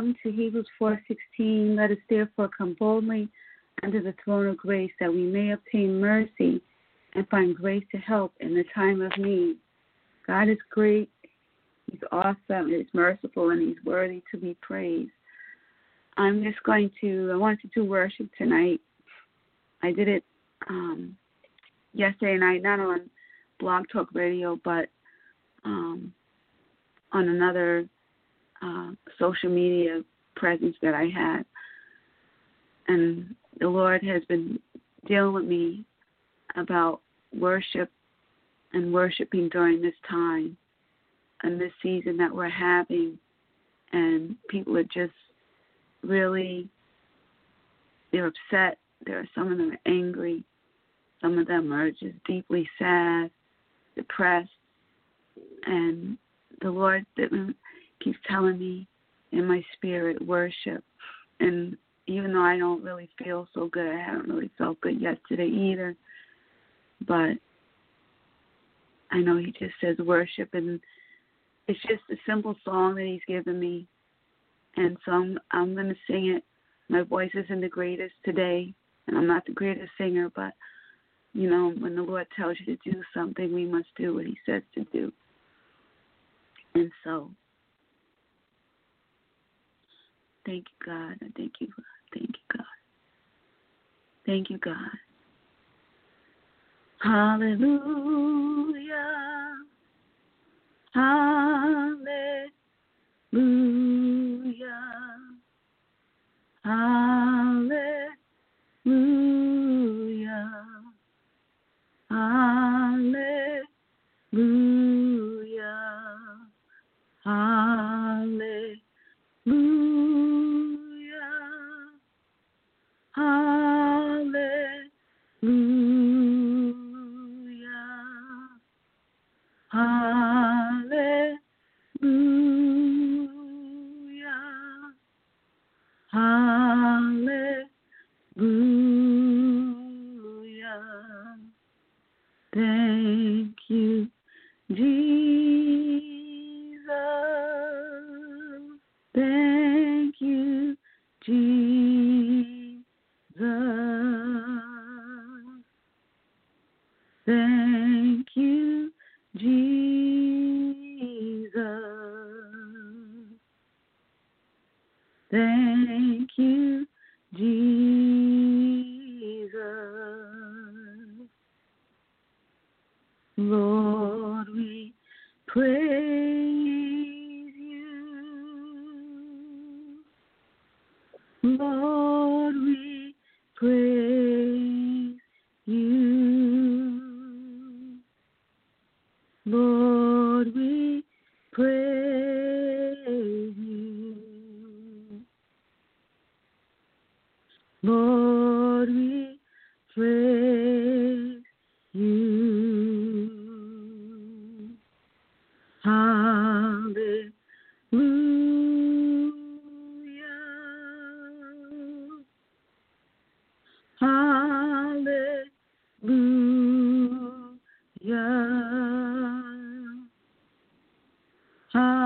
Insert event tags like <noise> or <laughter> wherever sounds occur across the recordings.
Welcome to Hebrews 4:16. Let us therefore come boldly under the throne of grace that we may obtain mercy and find grace to help in the time of need. God is great. He's awesome. He's merciful and he's worthy to be praised. I'm just going to I wanted to do worship tonight. I did it um, yesterday night, not on Blog Talk Radio, but um, on another uh, social media presence that I had. And the Lord has been dealing with me about worship and worshiping during this time and this season that we're having. And people are just really, they're upset. There are some of them are angry. Some of them are just deeply sad, depressed. And the Lord keeps telling me in my spirit worship and even though I don't really feel so good, I haven't really felt good yesterday either. But I know he just says worship and it's just a simple song that he's given me. And so I'm I'm gonna sing it. My voice isn't the greatest today and I'm not the greatest singer, but you know, when the Lord tells you to do something, we must do what he says to do. And so Thank you, God. I Thank you. Thank you, God. Thank you, God. Hallelujah. Hallelujah. Hallelujah. Lord, we praise Hallelujah.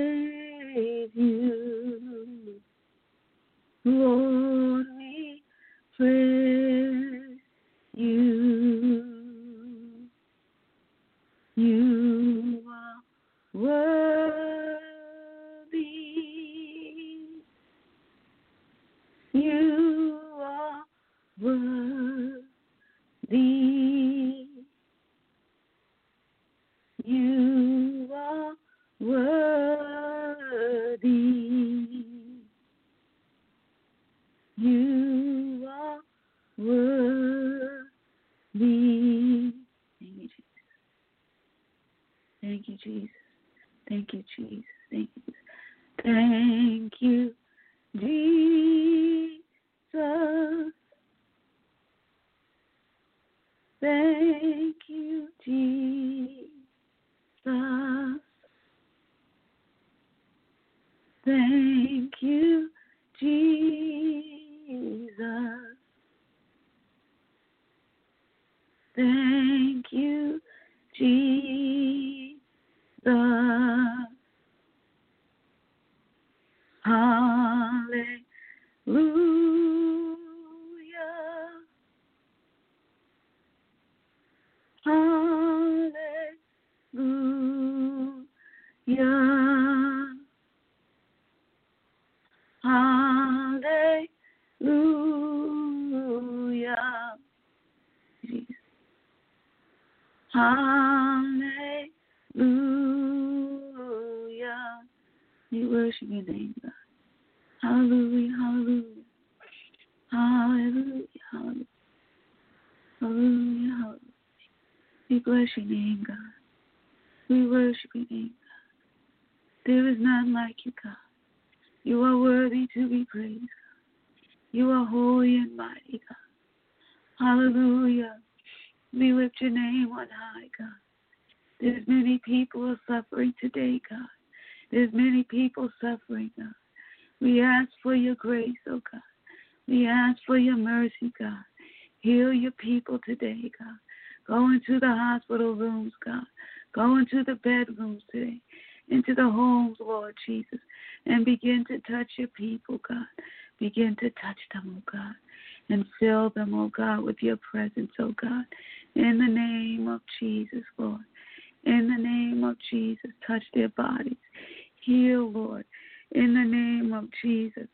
Amen. Hallelujah. We worship your name, God. Hallelujah, hallelujah. Hallelujah, hallelujah. Hallelujah, hallelujah. We bless your name, God. We worship your name, God. There is none like you, God. You are worthy to be praised, God. You are holy and mighty, God. Hallelujah. We lift your name on high, God. There's many people suffering today, God. There's many people suffering, God. We ask for your grace, oh God. We ask for your mercy, God. Heal your people today, God. Go into the hospital rooms, God. Go into the bedrooms today, into the homes, Lord Jesus, and begin to touch your people, God. Begin to touch them, oh God, and fill them, oh God, with your presence, oh God. In the name of Jesus, Lord. In the name of Jesus, touch their bodies. Heal, Lord. In the name of Jesus,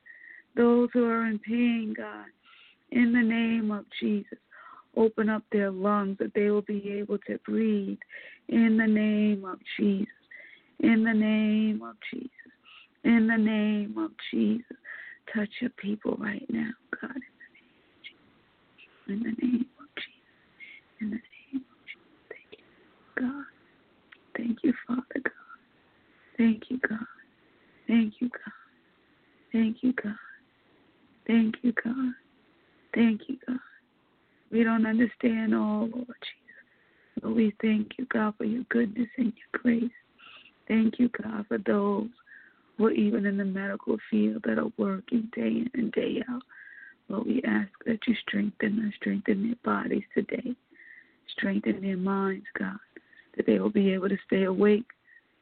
those who are in pain, God. In the name of Jesus, open up their lungs that they will be able to breathe. In the name of Jesus. In the name of Jesus. In the name of Jesus. Touch your people right now, God. In the name of Jesus. In the name of Jesus. Thank you, God. Thank you, Father God. Thank you, God. Thank you, God. Thank you, God. Thank you, God. Thank you, God. We don't understand all, Lord Jesus. But we thank you, God, for your goodness and your grace. Thank you, God, for those or even in the medical field that are working day in and day out. We ask that you strengthen strengthen their bodies today, strengthen their minds, God, that they will be able to stay awake.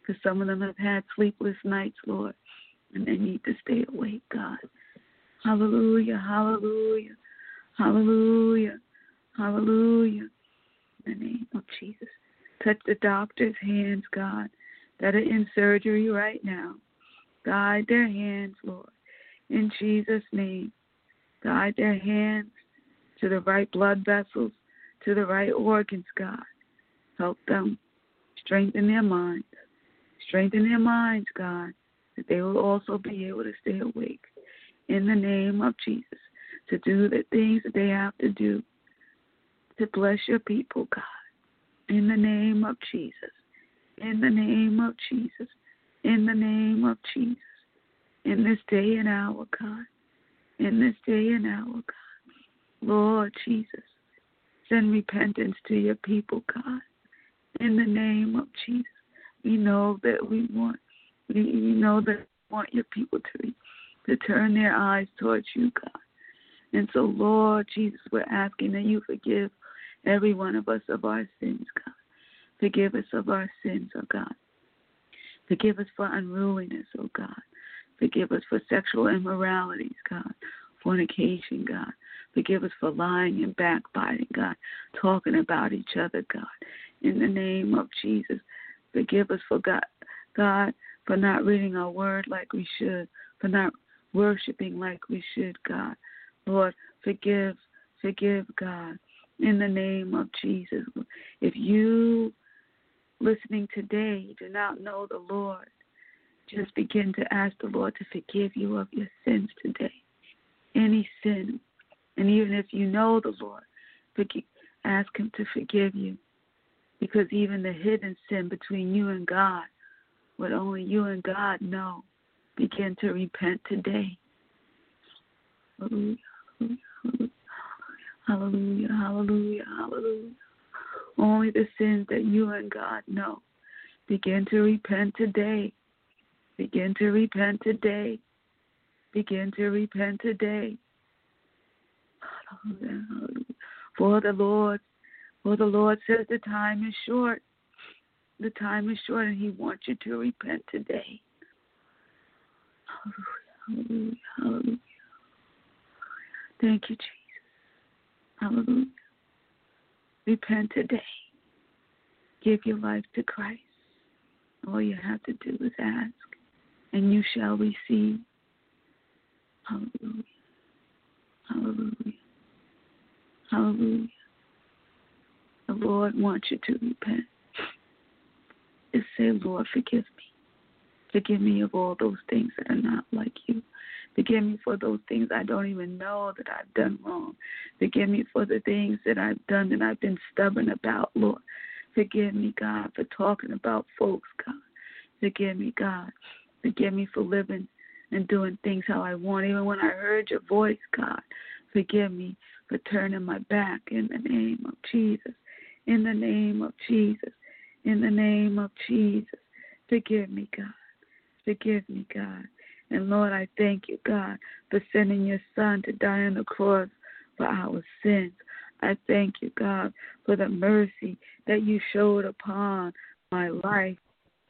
Because some of them have had sleepless nights, Lord, and they need to stay awake, God. Hallelujah, hallelujah, hallelujah, hallelujah. In the name of Jesus. Touch the doctor's hands, God, that are in surgery right now. Guide their hands, Lord, in Jesus' name. Guide their hands to the right blood vessels, to the right organs, God. Help them strengthen their minds. Strengthen their minds, God, that they will also be able to stay awake in the name of Jesus to do the things that they have to do to bless your people, God. In the name of Jesus. In the name of Jesus. In the name of Jesus. In this day and hour, God. In this day and hour, God. Lord Jesus. Send repentance to your people, God. In the name of Jesus. We know that we want we, we know that we want your people to to turn their eyes towards you, God. And so, Lord Jesus, we're asking that you forgive every one of us of our sins, God. Forgive us of our sins, oh God. Forgive us for unruliness, oh God. Forgive us for sexual immoralities, God. Fornication, God. Forgive us for lying and backbiting, God. Talking about each other, God. In the name of Jesus, forgive us for God, God, for not reading our word like we should, for not worshiping like we should, God. Lord, forgive, forgive, God, in the name of Jesus. If you listening today do not know the Lord, just begin to ask the Lord to forgive you of your sins today. Any sin. And even if you know the Lord, ask Him to forgive you. Because even the hidden sin between you and God, what only you and God know, begin to repent today. Hallelujah. Hallelujah, hallelujah, hallelujah. Only the sins that you and God know. Begin to repent today. Begin to repent today. Begin to repent today. For the Lord, for the Lord says the time is short. The time is short, and He wants you to repent today. Hallelujah, hallelujah, hallelujah. Thank you, Jesus. Hallelujah. Repent today. Give your life to Christ. All you have to do is ask, and you shall receive. Hallelujah. Hallelujah. Hallelujah. The Lord wants you to repent. Just say, Lord, forgive me. Forgive me of all those things that are not like you. Forgive me for those things I don't even know that I've done wrong. Forgive me for the things that I've done and I've been stubborn about, Lord. Forgive me, God, for talking about folks, God. Forgive me, God. Forgive me for living and doing things how I want, even when I heard your voice, God. Forgive me for turning my back in the name of Jesus. In the name of Jesus. In the name of Jesus. Forgive me, God. Forgive me, God. And Lord, I thank you, God, for sending your Son to die on the cross for our sins. I thank you, God, for the mercy that you showed upon my life.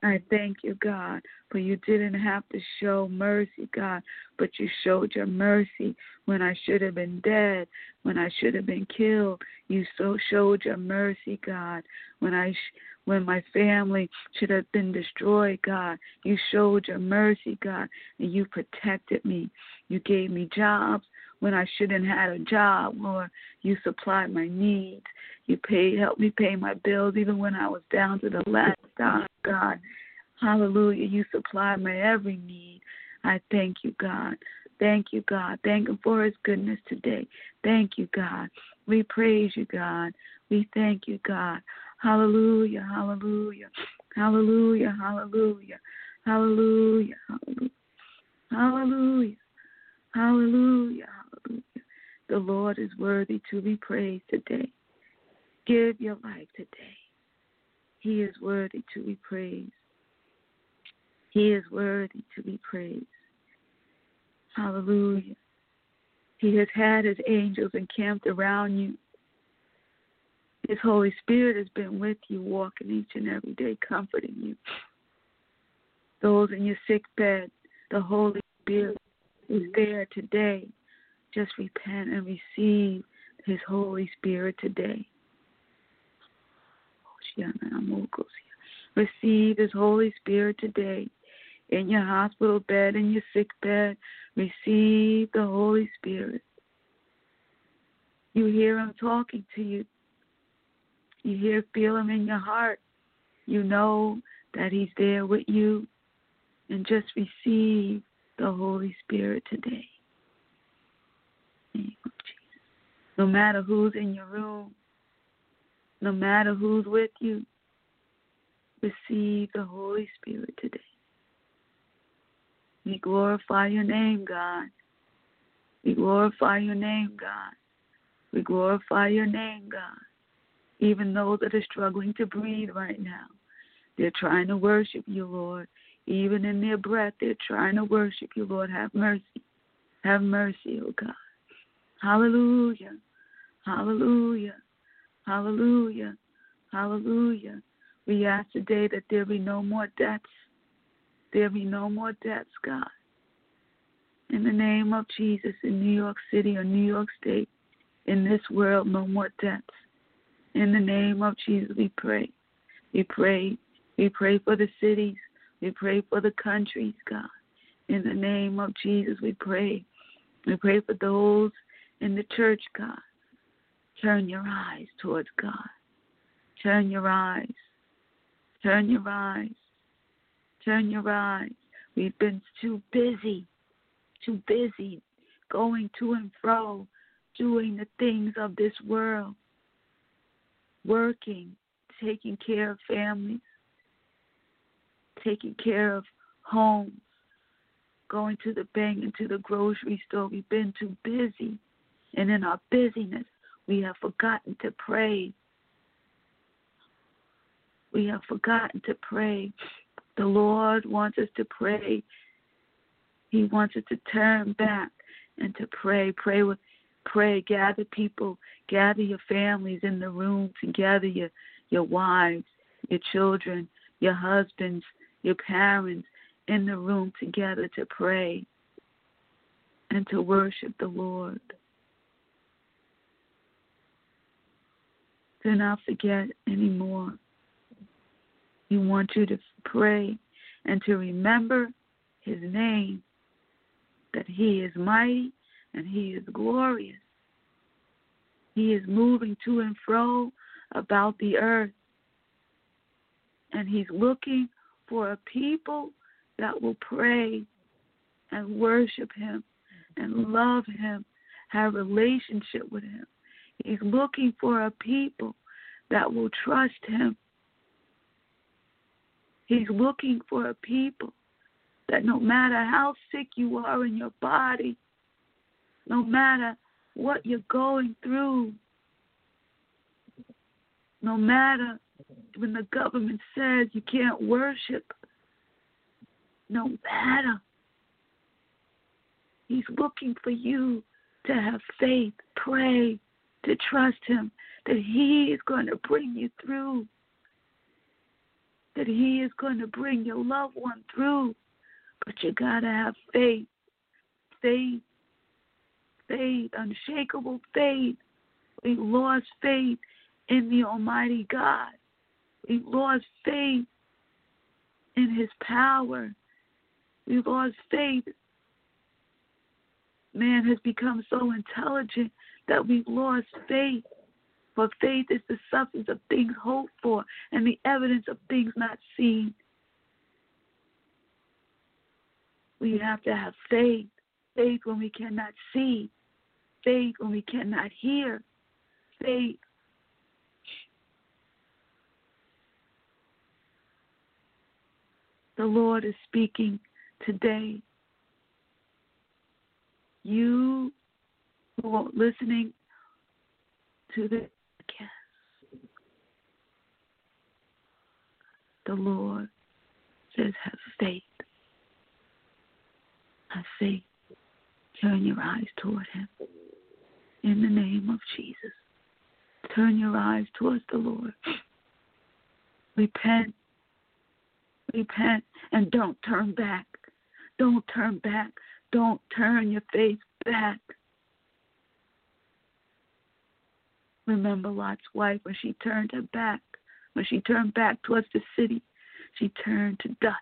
I thank you, God, for you didn't have to show mercy, God, but you showed your mercy when I should have been dead, when I should have been killed. You so showed your mercy, God, when I sh- when my family should have been destroyed, God. You showed your mercy, God, and you protected me. You gave me jobs when I shouldn't had a job, Lord, you supplied my needs. You paid, helped me pay my bills, even when I was down to the last dollar, God. Hallelujah. You supplied my every need. I thank you, God. Thank you, God. Thank Him for His goodness today. Thank you, God. We praise you, God. We thank you, God. Hallelujah, hallelujah, hallelujah, hallelujah, hallelujah, hallelujah, hallelujah. The Lord is worthy to be praised today. Give your life today. He is worthy to be praised. He is worthy to be praised. Hallelujah. He has had his angels encamped around you. His Holy Spirit has been with you, walking each and every day, comforting you. Those in your sick bed, the Holy Spirit is there today. Just repent and receive His Holy Spirit today. Receive His Holy Spirit today. In your hospital bed, in your sick bed, receive the Holy Spirit. You hear Him talking to you. You hear, feel Him in your heart. You know that He's there with you. And just receive the Holy Spirit today. No matter who's in your room, no matter who's with you, receive the Holy Spirit today. We glorify your name, God. We glorify your name, God. We glorify your name, God. Even those that are struggling to breathe right now, they're trying to worship you, Lord. Even in their breath, they're trying to worship you, Lord. Have mercy. Have mercy, oh God. Hallelujah. Hallelujah. Hallelujah. Hallelujah. We ask today that there be no more deaths. There be no more deaths, God. In the name of Jesus, in New York City or New York State, in this world, no more deaths. In the name of Jesus, we pray. We pray. We pray for the cities. We pray for the countries, God. In the name of Jesus, we pray. We pray for those in the church, God. Turn your eyes towards God. Turn your eyes. Turn your eyes. Turn your eyes. We've been too busy, too busy going to and fro, doing the things of this world, working, taking care of families, taking care of homes, going to the bank and to the grocery store. We've been too busy. And in our busyness, we have forgotten to pray. We have forgotten to pray. The Lord wants us to pray. He wants us to turn back and to pray. Pray with pray, gather people, gather your families in the room to gather your your wives, your children, your husbands, your parents in the room together to pray and to worship the Lord. Do not forget anymore. He wants you to pray and to remember his name, that he is mighty and he is glorious. He is moving to and fro about the earth. And he's looking for a people that will pray and worship him and love him, have relationship with him. He's looking for a people that will trust him. He's looking for a people that no matter how sick you are in your body, no matter what you're going through, no matter when the government says you can't worship, no matter, He's looking for you to have faith, pray, to trust Him, that He is going to bring you through, that He is going to bring your loved one through. But you got to have faith, faith, faith, unshakable faith. We lost faith in the Almighty God. We lost faith in His power. We lost faith. Man has become so intelligent that we've lost faith. For faith is the substance of things hoped for and the evidence of things not seen. We have to have faith. Faith when we cannot see. Faith when we cannot hear. Faith. The Lord is speaking today. You who listening to the podcast, the Lord says, have faith. I say, turn your eyes toward Him. In the name of Jesus, turn your eyes towards the Lord. <laughs> Repent. Repent and don't turn back. Don't turn back. Don't turn your face back. Remember Lot's wife when she turned her back, when she turned back towards the city, she turned to dust.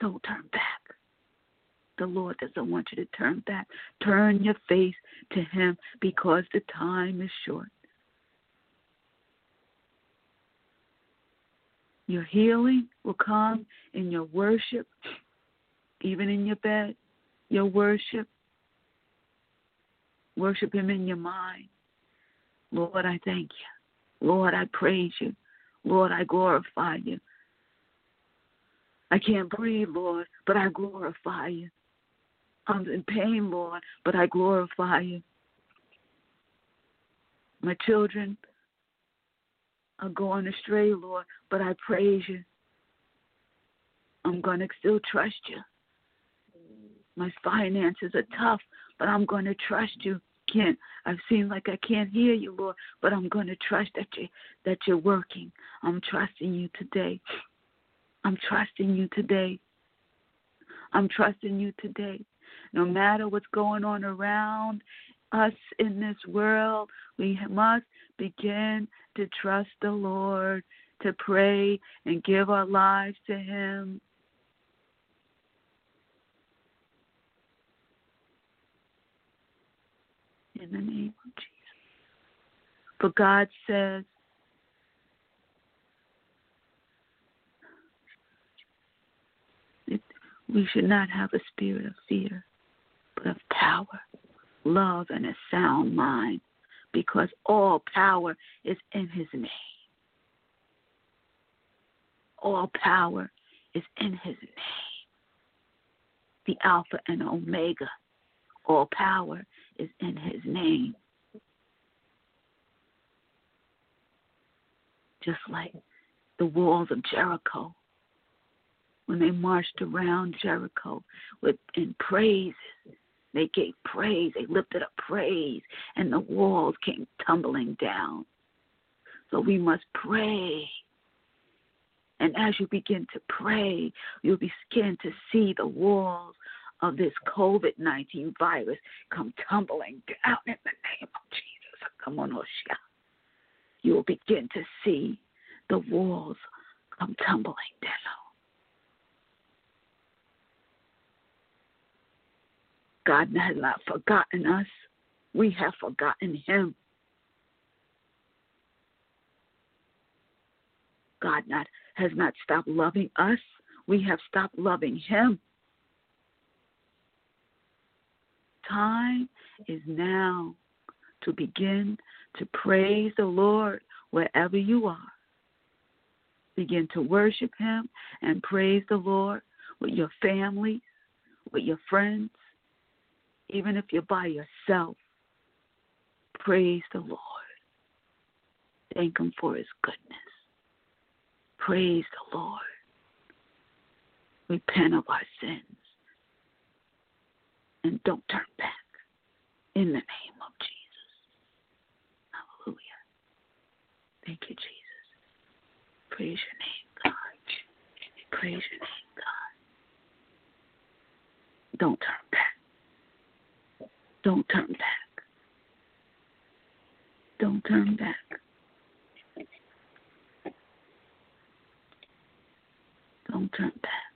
Don't turn back. The Lord doesn't want you to turn back. Turn your face to Him because the time is short. Your healing will come in your worship, even in your bed. Your worship. Worship Him in your mind. Lord, I thank you. Lord, I praise you. Lord, I glorify you. I can't breathe, Lord, but I glorify you. I'm in pain, Lord, but I glorify you. My children are going astray, Lord, but I praise you. I'm going to still trust you. My finances are tough, but I'm going to trust you. Can't I've seen like I can't hear you, Lord, but I'm going to trust that you that you're working. I'm trusting you today. I'm trusting you today. I'm trusting you today. No matter what's going on around us in this world, we must begin to trust the Lord, to pray and give our lives to Him. In the name of Jesus. But God says, we should not have a spirit of fear, but of power, love, and a sound mind, because all power is in His name. All power is in His name. The Alpha and Omega. All power is in His name. Just like the walls of Jericho when they marched around Jericho with in praises. They gave praise, they lifted up praise, and the walls came tumbling down. So we must pray. And as you begin to pray, you'll begin to see the walls of this COVID 19 virus come tumbling down in the name of Jesus. Come on, Oshia. You will begin to see the walls come tumbling down. God has not forgotten us. We have forgotten Him. God not, has not stopped loving us. We have stopped loving Him. Time is now to begin to praise the Lord wherever you are. Begin to worship Him and praise the Lord with your family, with your friends, even if you're by yourself, praise the Lord. Thank Him for His goodness. Praise the Lord. Repent of our sins. And don't turn back. In the name of Jesus. Hallelujah. Thank you, Jesus. Praise your name, God. Praise your name, God. Don't turn back. Don't turn back. Don't turn back. Don't turn back.